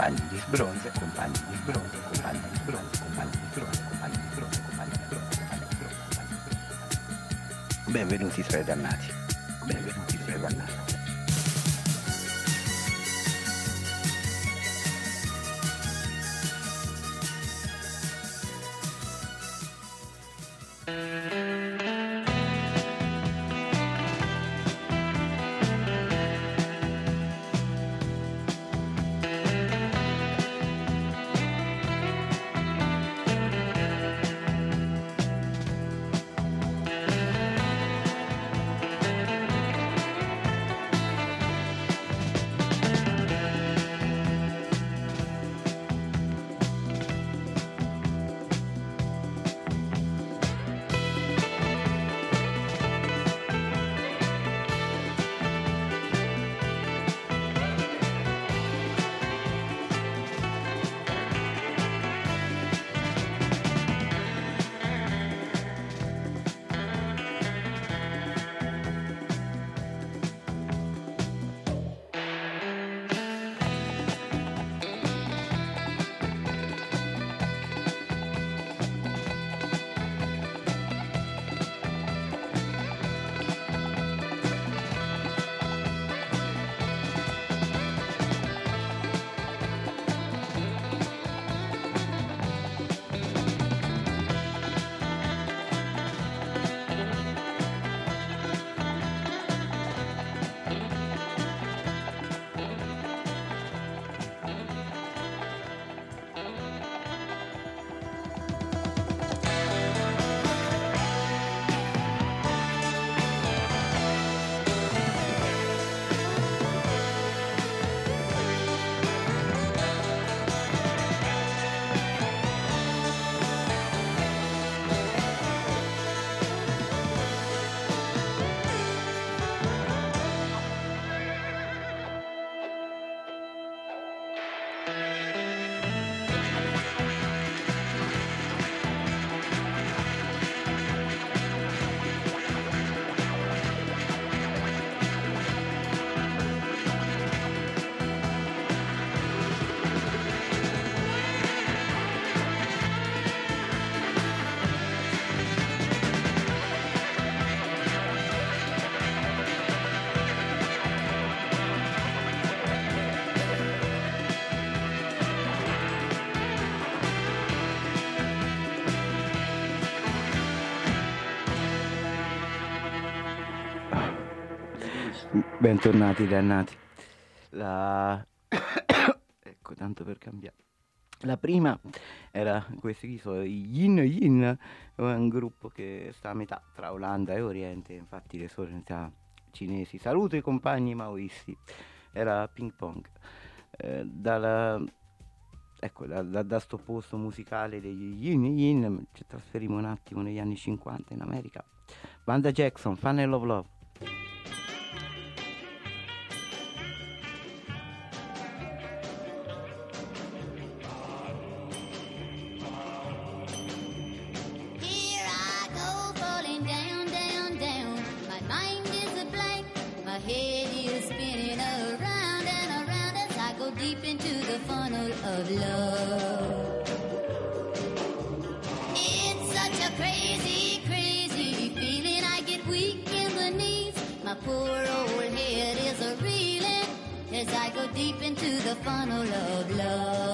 compagni di sbronzo, compagni di sbronzo, compagni di sbronzo, compagni di sbronzo, compagni di sbronzo, compagni di sbronzo, compagni di sbronzo. Benvenuti tra i dannati, benvenuti tra i dannati. Bentornati dannati. La... ecco, tanto per cambiare. La prima era questo qui sono i Yin Yin, un gruppo che sta a metà tra Olanda e Oriente, infatti le sovranità cinesi. Saluto i compagni maoisti. Era ping pong. Eh, dalla, ecco, da, da, da sto posto musicale degli Yin Yin ci trasferiamo un attimo negli anni 50 in America. Banda Jackson, Funnel of Love. Funnel of love. It's such a crazy, crazy feeling. I get weak in the knees. My poor old head is a reeling as I go deep into the funnel of love.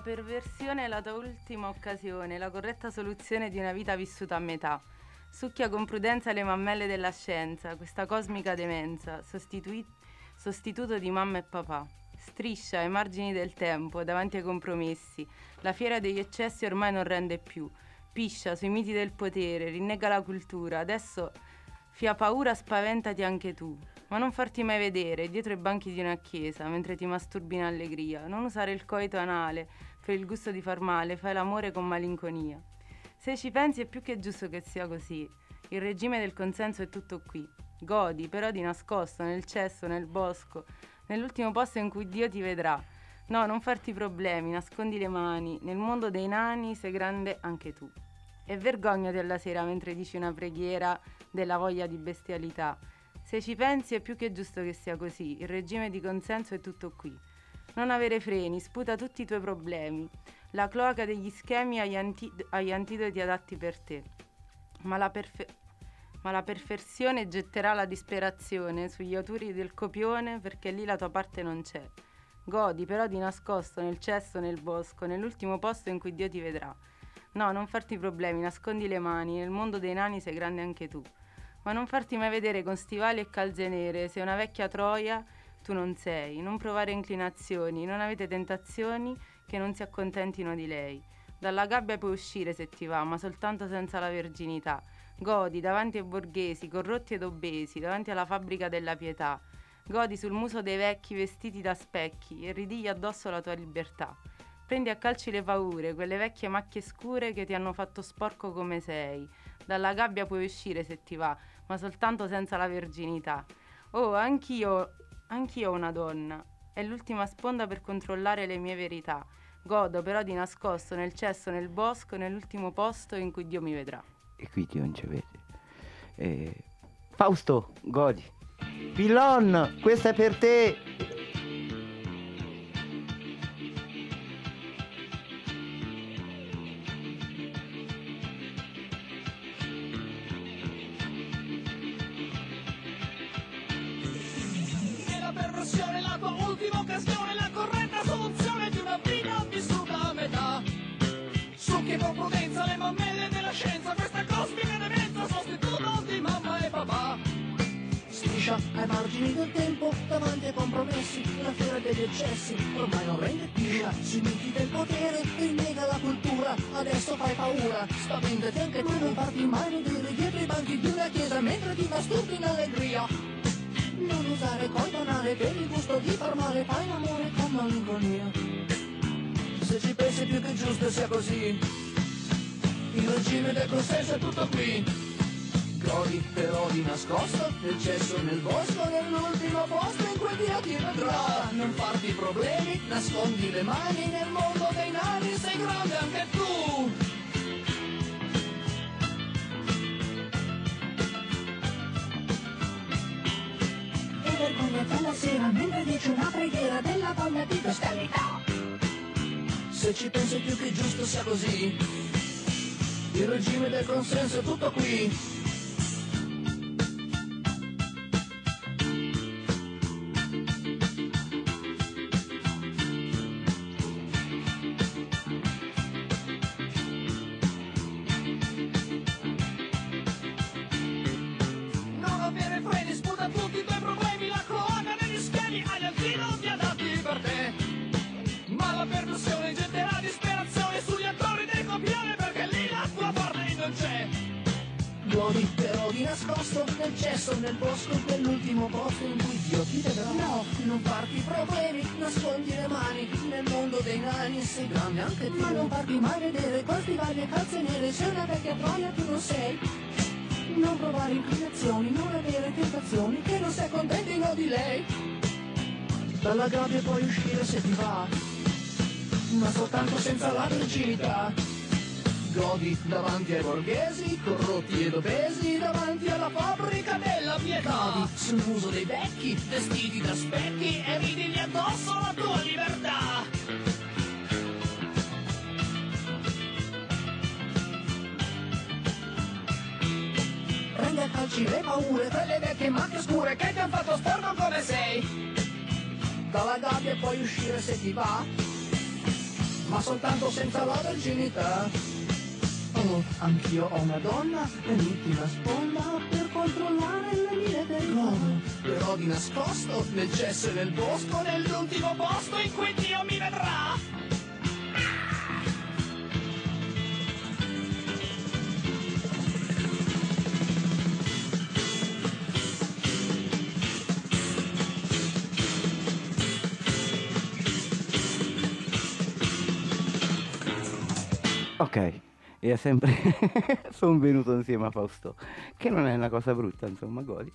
Perversione la tua ultima occasione, la corretta soluzione di una vita vissuta a metà. Succhia con prudenza le mammelle della scienza, questa cosmica demenza, sostitui- sostituto di mamma e papà. Striscia ai margini del tempo, davanti ai compromessi. La fiera degli eccessi ormai non rende più. Piscia sui miti del potere, rinnega la cultura. Adesso fia paura, spaventati anche tu. Ma non farti mai vedere dietro i banchi di una chiesa mentre ti masturbi in allegria. Non usare il coito anale per il gusto di far male, fai l'amore con malinconia. Se ci pensi è più che giusto che sia così. Il regime del consenso è tutto qui. Godi, però di nascosto, nel cesso, nel bosco, nell'ultimo posto in cui Dio ti vedrà. No, non farti problemi, nascondi le mani. Nel mondo dei nani sei grande anche tu. E vergognati alla sera mentre dici una preghiera della voglia di bestialità. Se ci pensi è più che giusto che sia così. Il regime di consenso è tutto qui. Non avere freni, sputa tutti i tuoi problemi. La cloaca degli schemi agli, anti- agli antidoti adatti per te. Ma la, perfe- ma la perfezione getterà la disperazione sugli autori del copione perché lì la tua parte non c'è. Godi però di nascosto nel cesso, nel bosco, nell'ultimo posto in cui Dio ti vedrà. No, non farti problemi, nascondi le mani, nel mondo dei nani sei grande anche tu. Ma non farti mai vedere con stivali e calze nere, sei una vecchia troia, tu non sei. Non provare inclinazioni, non avete tentazioni che non si accontentino di lei. Dalla gabbia puoi uscire se ti va, ma soltanto senza la verginità. Godi davanti ai borghesi, corrotti ed obesi, davanti alla fabbrica della pietà. Godi sul muso dei vecchi vestiti da specchi e ridigli addosso la tua libertà. Prendi a calci le paure, quelle vecchie macchie scure che ti hanno fatto sporco come sei. Dalla gabbia puoi uscire se ti va, ma soltanto senza la verginità. Oh, anch'io, anch'io una donna. È l'ultima sponda per controllare le mie verità. Godo però di nascosto nel cesso, nel bosco, nell'ultimo posto in cui Dio mi vedrà. E qui Dio non ci vede. Eh, Fausto, godi. Pillon, questa è per te. E la tua ultima occasione, la corretta soluzione di una vita vissuta a metà. Succhi con prudenza le mammelle della scienza, questa cosmica demenza sostituto di mamma e papà. Striscia ai margini del tempo, davanti ai compromessi, la fiera degli eccessi, ormai non rende piscia, sui miti del potere, rinnega la cultura, adesso fai paura, spaventati anche tu, non farti mai vedere dietro i banchi di una chiesa mentre ti masturbi in allegria. Usare col banale per il gusto di far male, fai l'amore con malinconia. Se ci pensi più che giusto sia così, il regime del consenso è tutto qui. Godi però di nascosto, nel cesso, nel bosco, nell'ultimo posto in cui Dio ti vedrà. Non farti problemi, nascondi le mani nel mondo dei nani, sei grande anche tu. E vergognati alla sera mentre dici una preghiera della voglia di bestialità. Se ci pensi più che giusto sia così, il regime del consenso è tutto qui. Cesso, nel bosco, nell'ultimo posto in cui Dio ti vedrà. No, non farti problemi, nascondi le mani nel mondo dei nani, sei grande anche tu. Ma non farti mai vedere con stivali e calze nere, sei una vecchia troia, tu non sei. Non provare inclinazioni, non avere tentazioni, che non si accontentino di lei. Dalla gabbia puoi uscire se ti va, ma soltanto senza la virginità. Godi davanti ai borghesi, corrotti ed obesi, davanti alla fabbrica della pietà. Sul muso dei vecchi, vestiti da specchi, e ridigli addosso la tua libertà. Prende a calci le paure delle vecchie macchie scure che ti hanno fatto sporco come sei. Dalla gabbia puoi uscire se ti va, ma soltanto senza la virginità. Oh, anch'io ho una donna, l'ultima sponda per controllare le mie del globo. Però di nascosto, nel cesso e nel bosco, nell'ultimo posto in cui Dio mi vedrà. Ok, e è sempre sono venuto insieme a Fausto, che non è una cosa brutta, insomma, godi.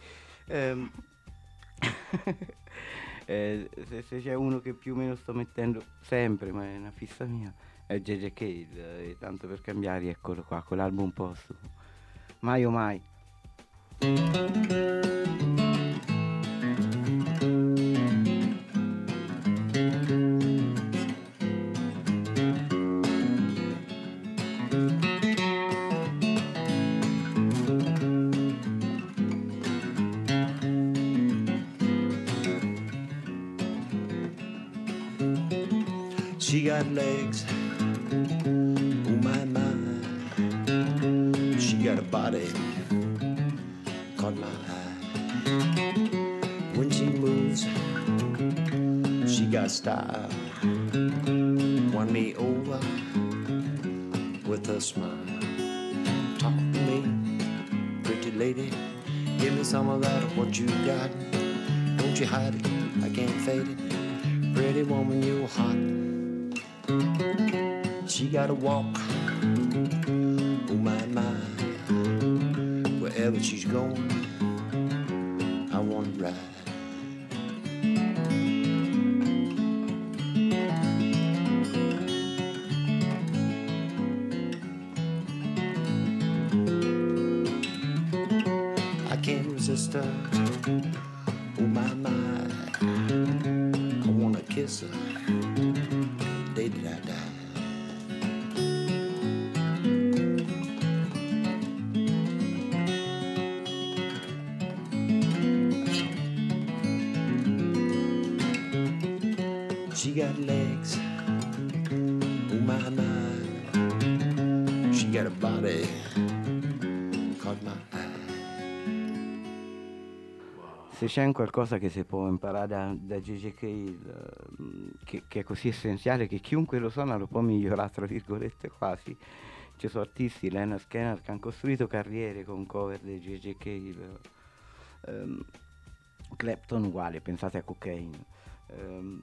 Ehm, eh, se, se c'è uno che più o meno sto mettendo sempre, ma è una fissa mia, è JJ Cale, e tanto per cambiare, eccolo qua, con l'album postumo. Mai o mai. A body, caught my eye. When she moves, she got style. Won me over with a smile. Talk to me, pretty lady. Give me some of that, what you got. Don't you hide it, I can't fade it. Pretty woman, you hot. She got a walk, but she's gone. I wanna ride. Se c'è qualcosa che si può imparare da, da J.J. Cale, eh, che, che è così essenziale che chiunque lo suona lo può migliorare, tra virgolette, quasi. Ci sono artisti, Lena Skinner, che hanno costruito carriere con cover di J.J. Cale. ehm, Clapton uguale, pensate a Cocaine. Ehm,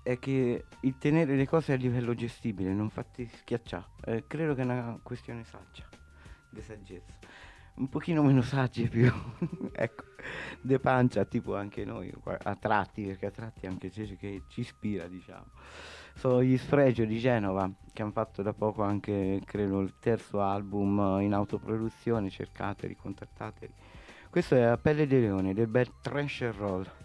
è che il tenere le cose a livello gestibile, non fatti schiacciare, eh, credo che è una questione saggia, di saggezza. Un pochino meno saggi più, ecco, de pancia, tipo anche noi, a tratti, perché a tratti anche c'è che ci ispira, diciamo. Sono gli Sfregio di Genova, che hanno fatto da poco anche, credo, il terzo album in autoproduzione, cercateli, contattateli. Questo è A Pelle di Leone, del bel Trash and Roll.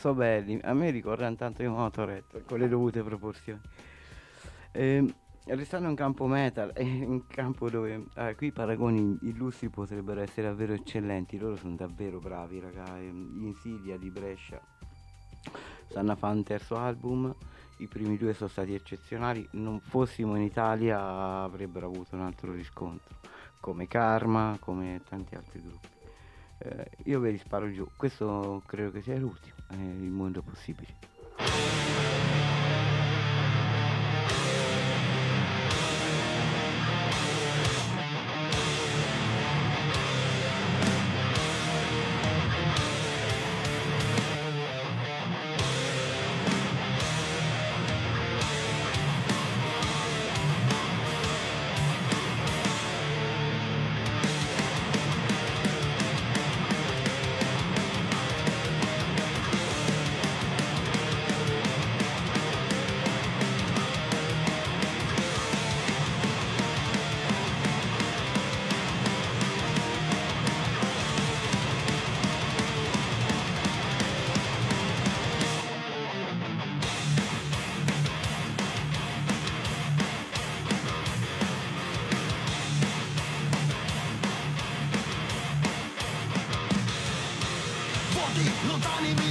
So belli, a me ricordano tanto i motoret con le dovute proporzioni. Ehm, restando in campo metal, è in campo dove eh, qui i paragoni illustri potrebbero essere davvero eccellenti, loro sono davvero bravi, raga. ehm, Insidia di Brescia stanno a fare un terzo album, i primi due sono stati eccezionali, non fossimo in Italia avrebbero avuto un altro riscontro, come Karma, come tanti altri gruppi. Eh, io ve li sparo giù, questo credo che sia l'ultimo, è il mondo possibile. lontani mi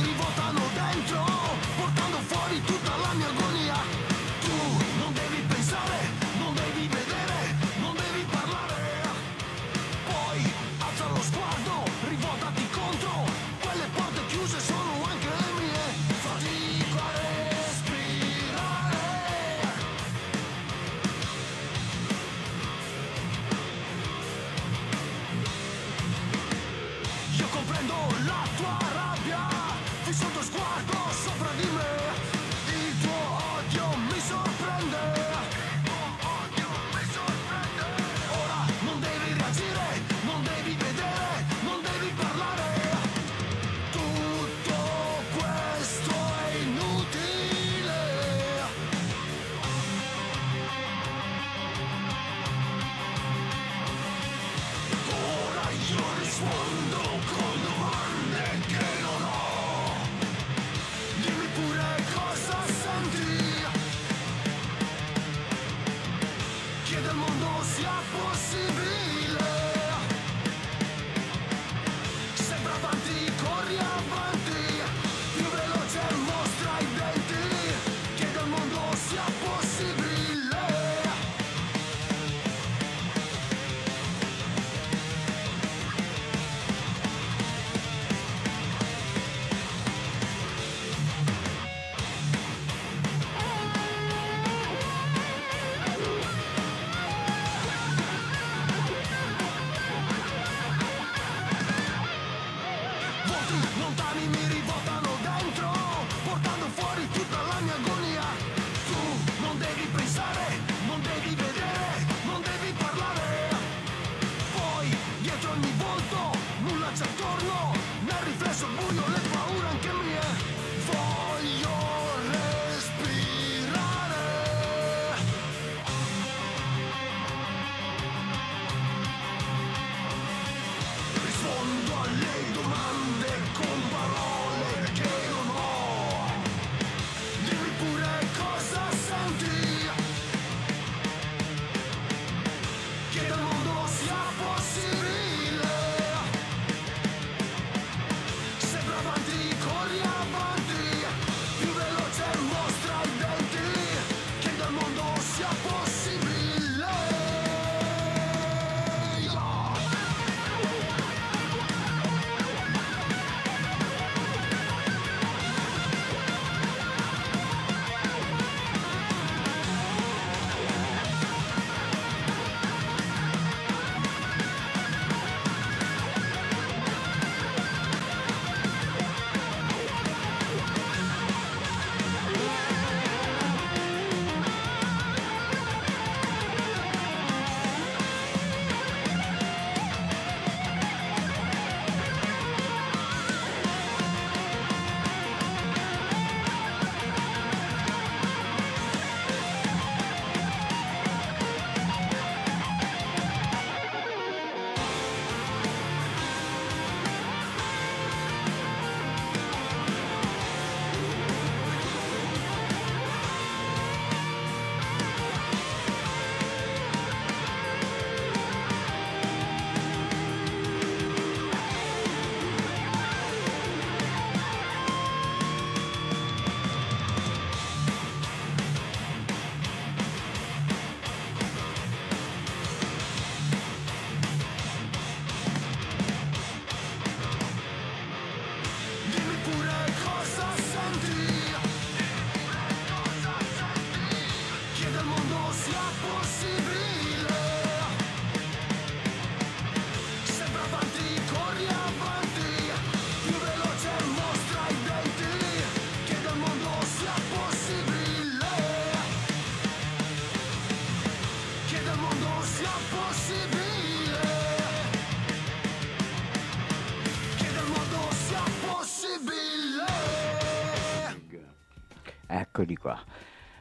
Eccoli qua.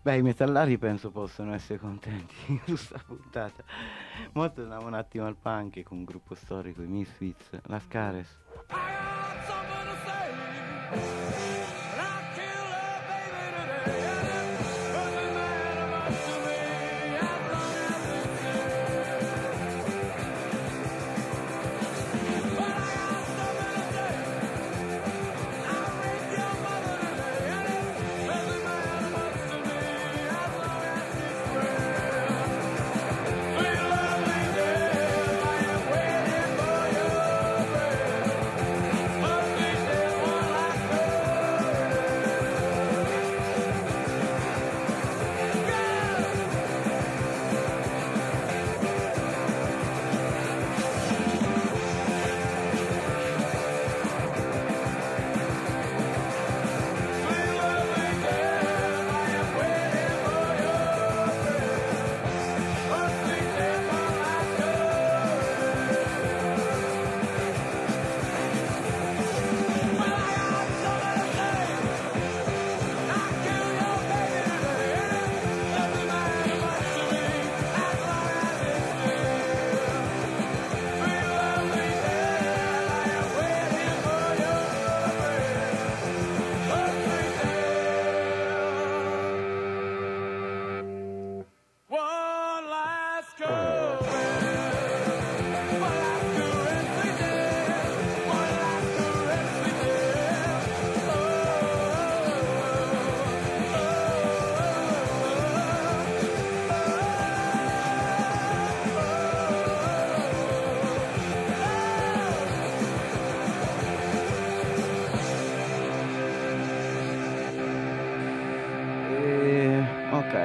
Beh, i metallari penso possono essere contenti di questa puntata. Mo torniamo un attimo al punk con un gruppo storico, i Misfits, la Scares. One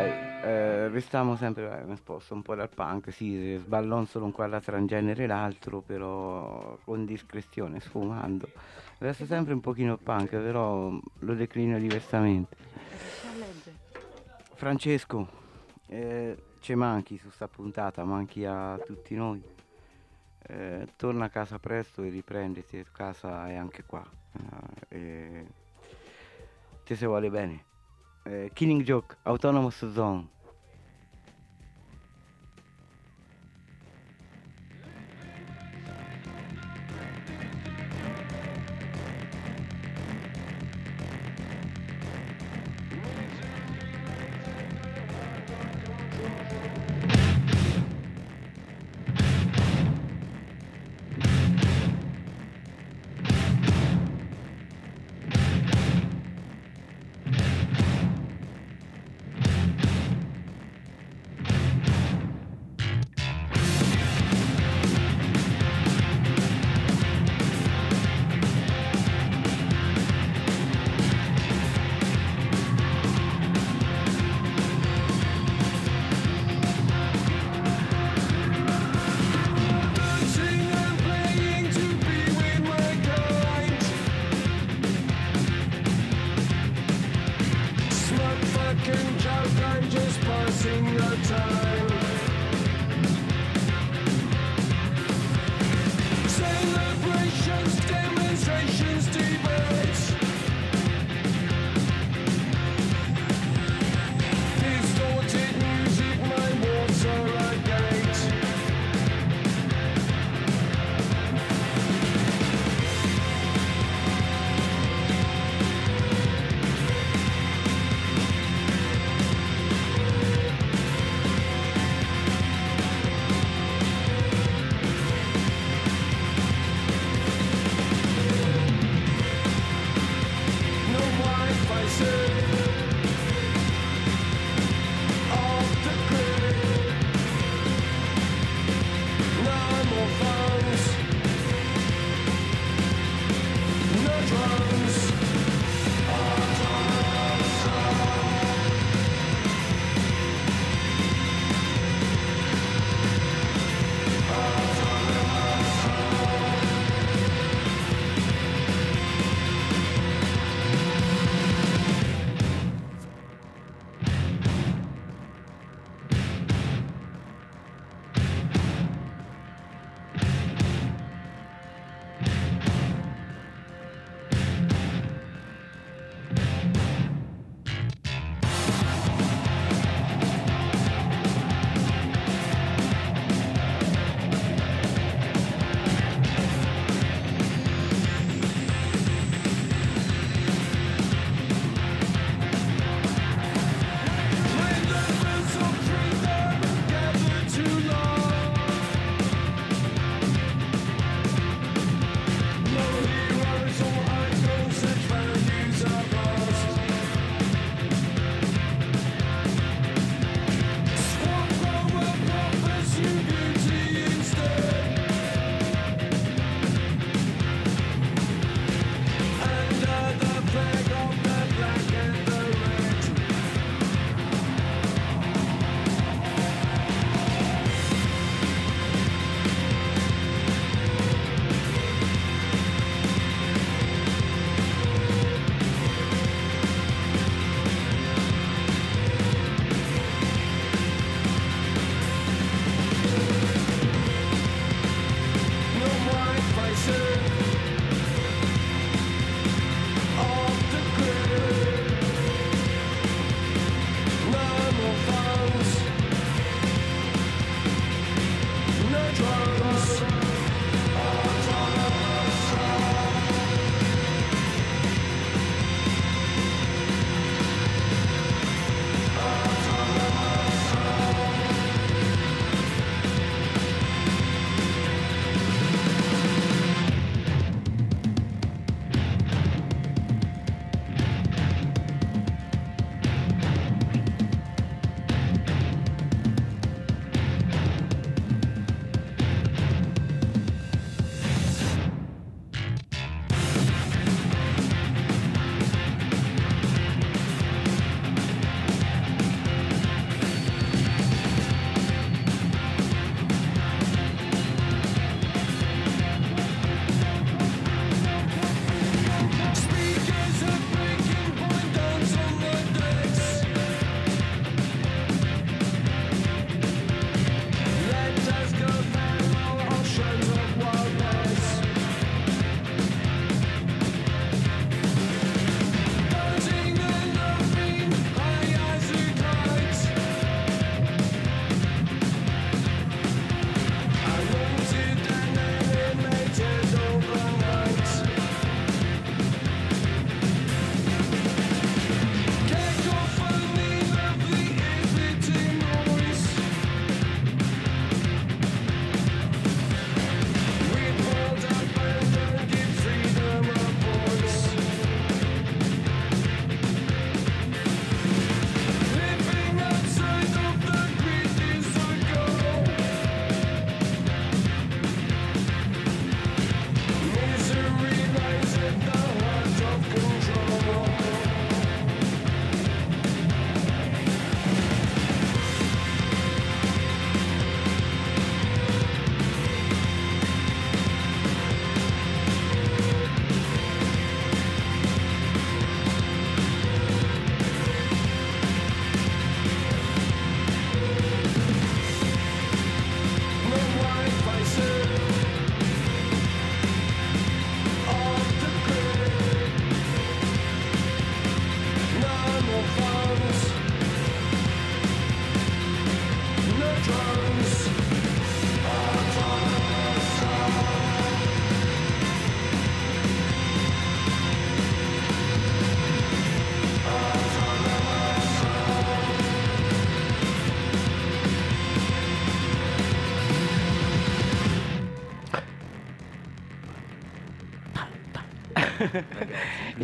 eh, restiamo sempre eh, mi sposto un po' dal punk, sì, sballonzolo un qua la tra un genere e l'altro, però con discrezione, sfumando. Resta sempre un pochino punk, però lo declino diversamente. Francesco, eh, ci manchi su sta puntata, manchi a tutti noi. Eh, torna a casa presto e riprenditi, casa è anche qua. Eh, te se vuole bene. Eh, Killing Joke, Autonomous Zone.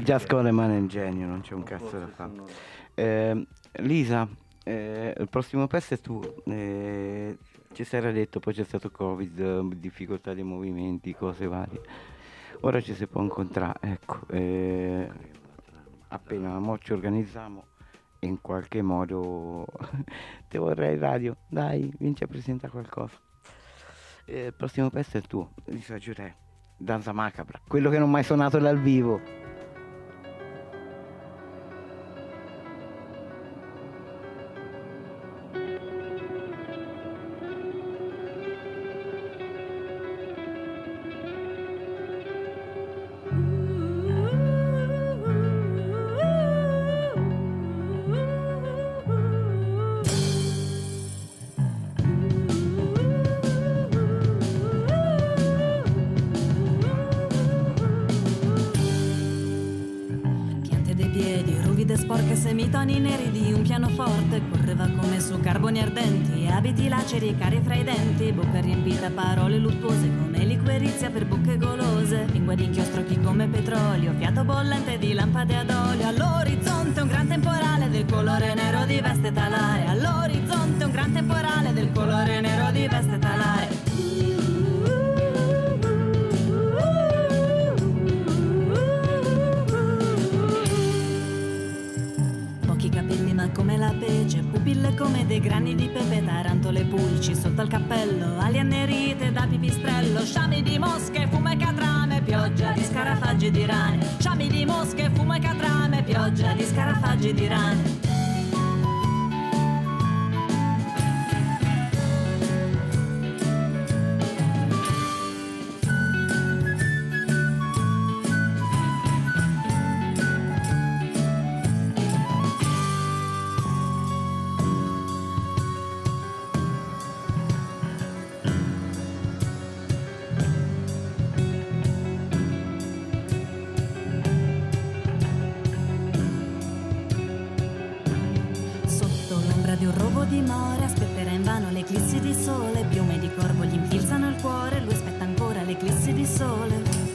Già Scoleman è un genio, non c'è un cazzo da fare. Eh, Lisa, eh, il prossimo pezzo è tuo. Eh, ci si era detto, poi c'è stato Covid, difficoltà dei movimenti, cose varie. Ora ci si può incontrare, ecco. eh, appena mo ci organizziamo in qualche modo ti vorrei radio, dai, vinci a presentare qualcosa. Eh, il prossimo pezzo è tuo, Lisa Giurè, Danza Macabra, quello che non ho mai suonato dal vivo. Sporche, semitoni neri di un pianoforte Correva come su carboni ardenti, abiti laceri, cari fra i denti Bocca riempita, parole luttuose come liquirizia per bocche golose Lingua di inchiostro chi come petrolio, fiato bollente di lampade ad olio All'orizzonte un gran temporale del colore nero di veste talare All'orizzonte un gran temporale del colore nero di veste dei grani di pepe, tarantole pulci sotto al cappello, ali annerite da pipistrello, sciami di mosche, fumo e catrame, pioggia di scarafaggi di rane, sciami di mosche, fumo e catrame, pioggia di scarafaggi di rane. Di un rovo di more aspetterà invano l'eclissi di sole Piume di corvo gli infilzano il cuore Lui aspetta ancora l'eclissi di sole.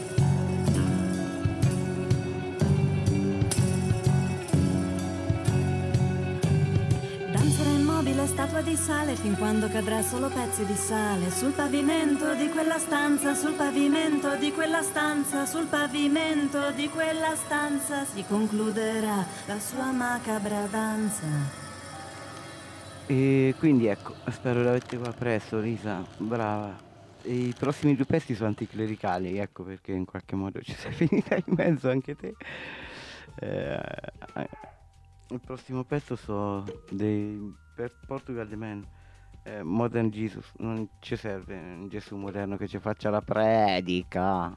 Danzerà immobile statua di sale Fin quando cadrà solo pezzi di sale. Sul pavimento di quella stanza Sul pavimento di quella stanza Sul pavimento di quella stanza Si concluderà la sua macabra danza E quindi ecco, spero di averti qua presto, Lisa, brava. E I prossimi due pezzi sono anticlericali, ecco perché in qualche modo ci sei finita in mezzo anche te. Eh, eh, il prossimo pezzo so dei per Portugal The Man, eh, Modern Jesus, non ci serve un Gesù moderno che ci faccia la predica.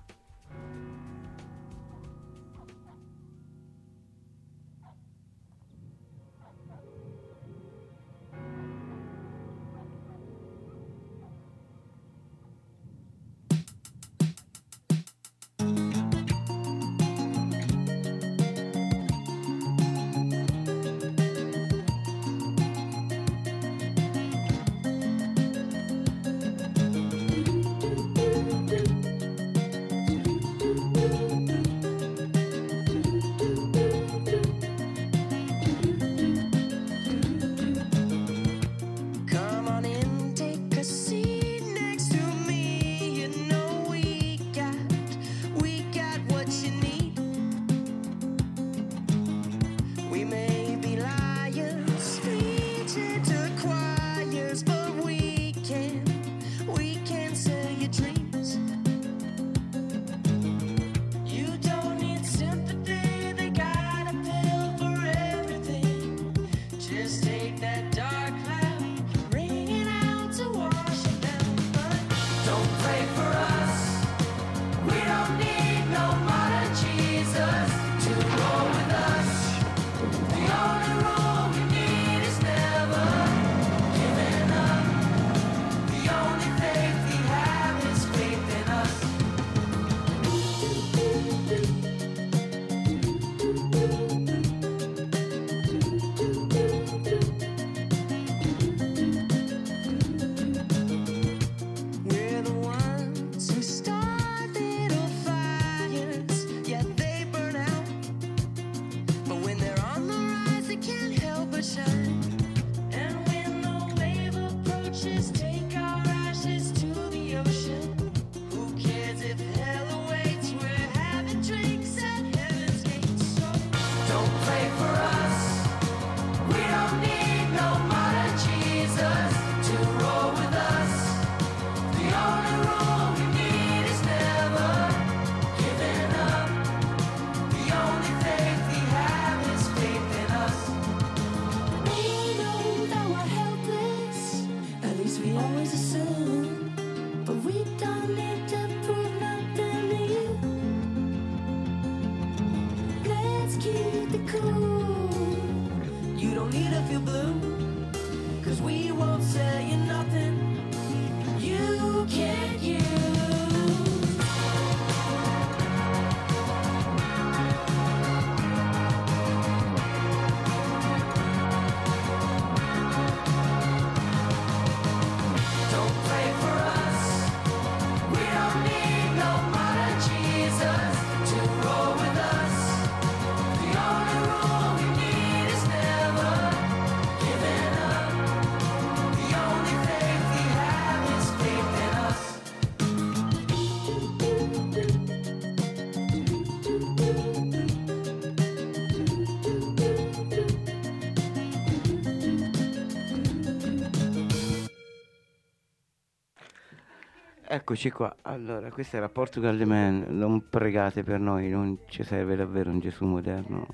Eccoci qua, allora questa era Portugal The Man, non pregate per noi, non ci serve davvero un Gesù moderno.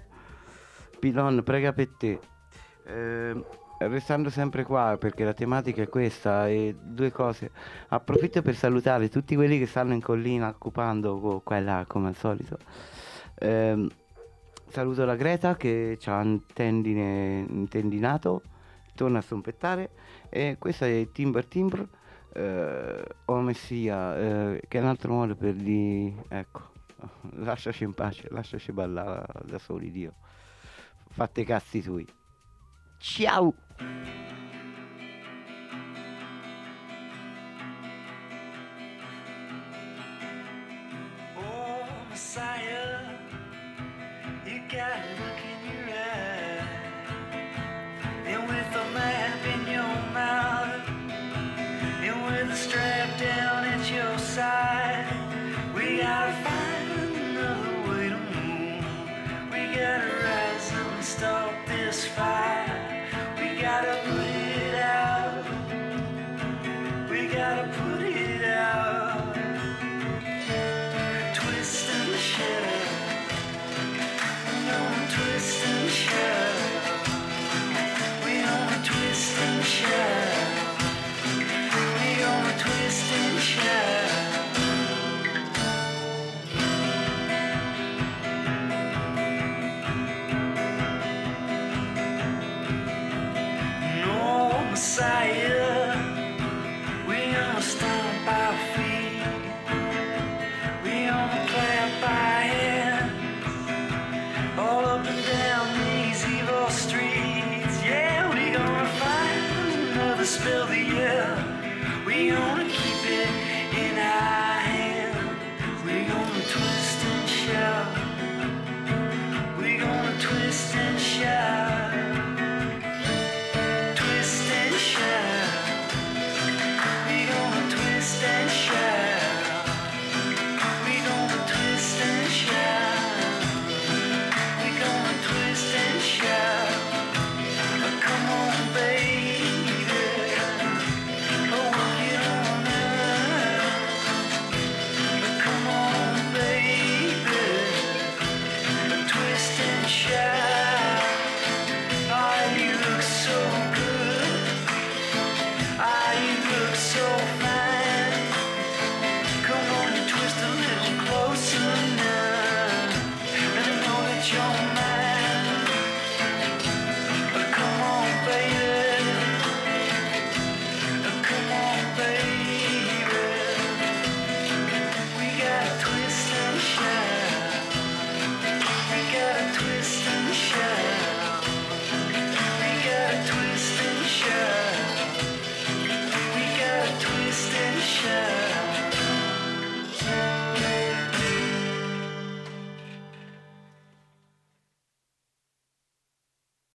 Pilon, prega per te. Eh, restando sempre qua perché la tematica è questa e due cose. Approfitto per salutare tutti quelli che stanno in collina occupando qua e là come al solito. Eh, saluto la Greta che ha un, tendine, un tendinato. Torna a sompettare. E questo è Timber Timber eh, o Messia, eh, che è un altro modo per di... ecco, lasciaci in pace, lasciaci ballare da soli, Dio. Fate i cazzi tuoi. Ciao! Oh, Messiah, you got